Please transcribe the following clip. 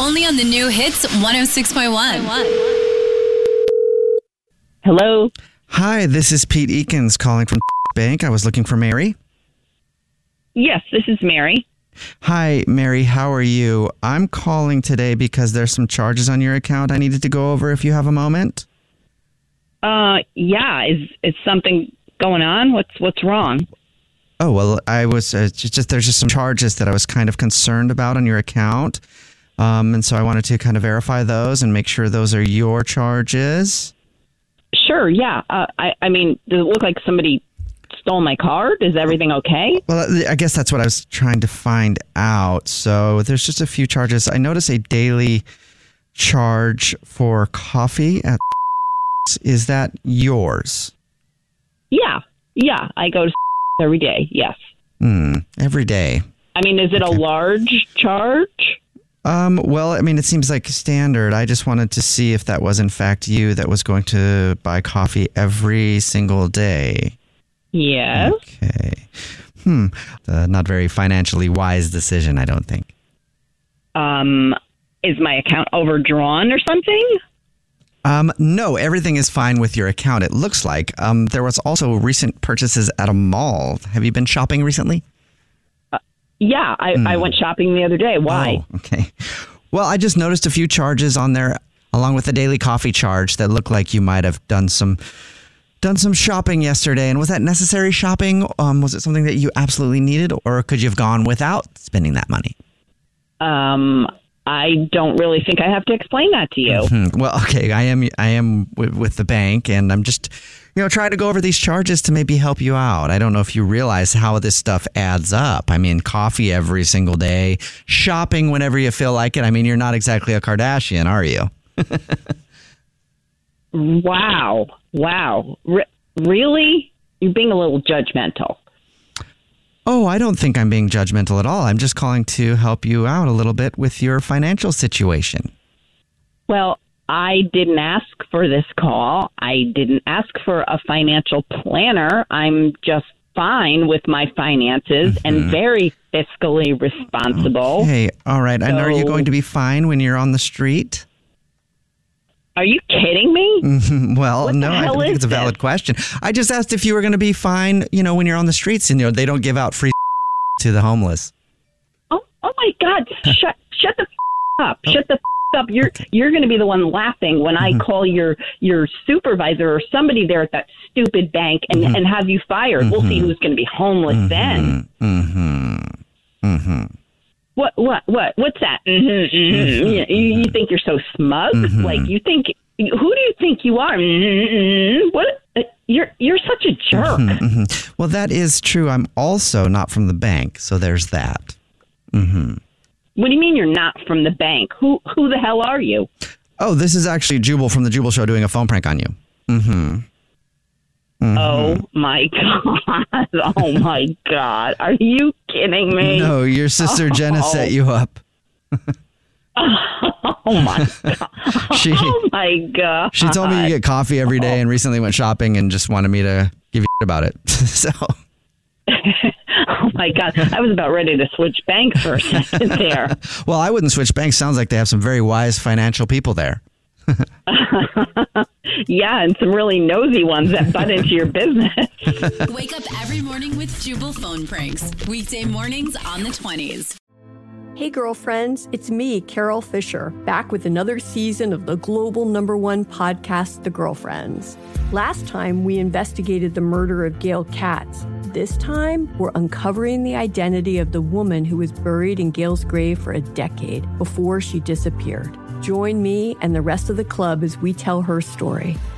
Only on the new hits 106.1. Hello. Hi, this is Pete Ekins calling from Bank. I was looking for Mary. Yes, this is Mary. Hi, Mary. How are you? I'm calling today because there's some charges on your account I needed to go over if you have a moment. Uh, yeah. Is is something going on? What's what's wrong? Oh, well, I was uh, just, just there's just some charges that I was kind of concerned about on your account. Um, and so I wanted to kind of verify those and make sure those are your charges. Sure. Yeah. Uh, I I mean, does it look like somebody stole my card? Is everything okay? Well, I guess that's what I was trying to find out. So there's just a few charges. I notice a daily charge for coffee at is that yours? Yeah. Yeah. I go to every day. Yes. Hmm, every day. I mean, is it a large charge? Um, well, I mean, it seems like standard. I just wanted to see if that was in fact you that was going to buy coffee every single day. Yes. Okay. Hmm. Uh, not very financially wise decision, I don't think. Um, is my account overdrawn or something? Um, no, everything is fine with your account. It looks like. Um, there was also recent purchases at a mall. Have you been shopping recently? Yeah. I I went shopping the other day. Why? Oh, okay. Well, I just noticed a few charges on there, along with the daily coffee charge, that look like you might have done some done some shopping yesterday. And was that necessary shopping? Um, was it something that you absolutely needed, or could you have gone without spending that money? Um, I don't really think I have to explain that to you. Hmm. Well, okay, I am I am with, with the bank, and I'm just you know trying to go over these charges to maybe help you out. I don't know if you realize how this stuff adds up. I mean, coffee every single day, shopping whenever you feel like it. I mean, you're not exactly a Kardashian, are you? Wow. Wow. Re- really? You're being a little judgmental. Oh, I don't think I'm being judgmental at all. I'm just calling to help you out a little bit with your financial situation. Well, I didn't ask for this call. I didn't ask for a financial planner. I'm just fine with my finances and mm-hmm. very fiscally responsible. Hey, all right. And are you going to be fine when you're on the street? Are you kidding me? Well, What no, I think it's a valid question. I just asked if you were going to be fine, you know, when you're on the streets and you know they don't give out free to the homeless. Oh, oh my God! shut, shut the f- up! Shut the f- up! You're you're going to be the one laughing when I call your your supervisor or somebody there at that stupid bank and and have you fired. We'll see who's going to be homeless then. Mm-hmm. Mm-hmm. What what what what's that? Mm-hmm, mm-hmm. You, you think you're so smug? Like you think who do you think you are? Mm-hmm. What uh, you're you're such a jerk. Well, that is true. I'm also not from the bank, so there's that. What do you mean you're not from the bank? Who who the hell are you? Oh, this is actually Jubal from the Jubal Show doing a phone prank on you. Mm-hmm. Oh Oh my god! Oh my god! Are you kidding me? No, your sister Jenna Oh. set you up. Oh my god! She oh my god! she told me you get coffee every day and recently went shopping and just wanted me to give you about it. so Oh my god! I was about ready to switch banks for a second there. well, I wouldn't switch banks. Sounds like they have some very wise financial people there. Yeah, and some really nosy ones that butt into your business. Wake up every morning with Jubal phone pranks. Weekday mornings on the 20s. Hey, girlfriends, it's me, Carol Fisher, back with another season of the global number one podcast, The Girlfriends. Last time, we investigated the murder of Gail Katz. This time, we're uncovering the identity of the woman who was buried in Gail's grave for a decade before she disappeared. Join me and the rest of the club as we tell her story.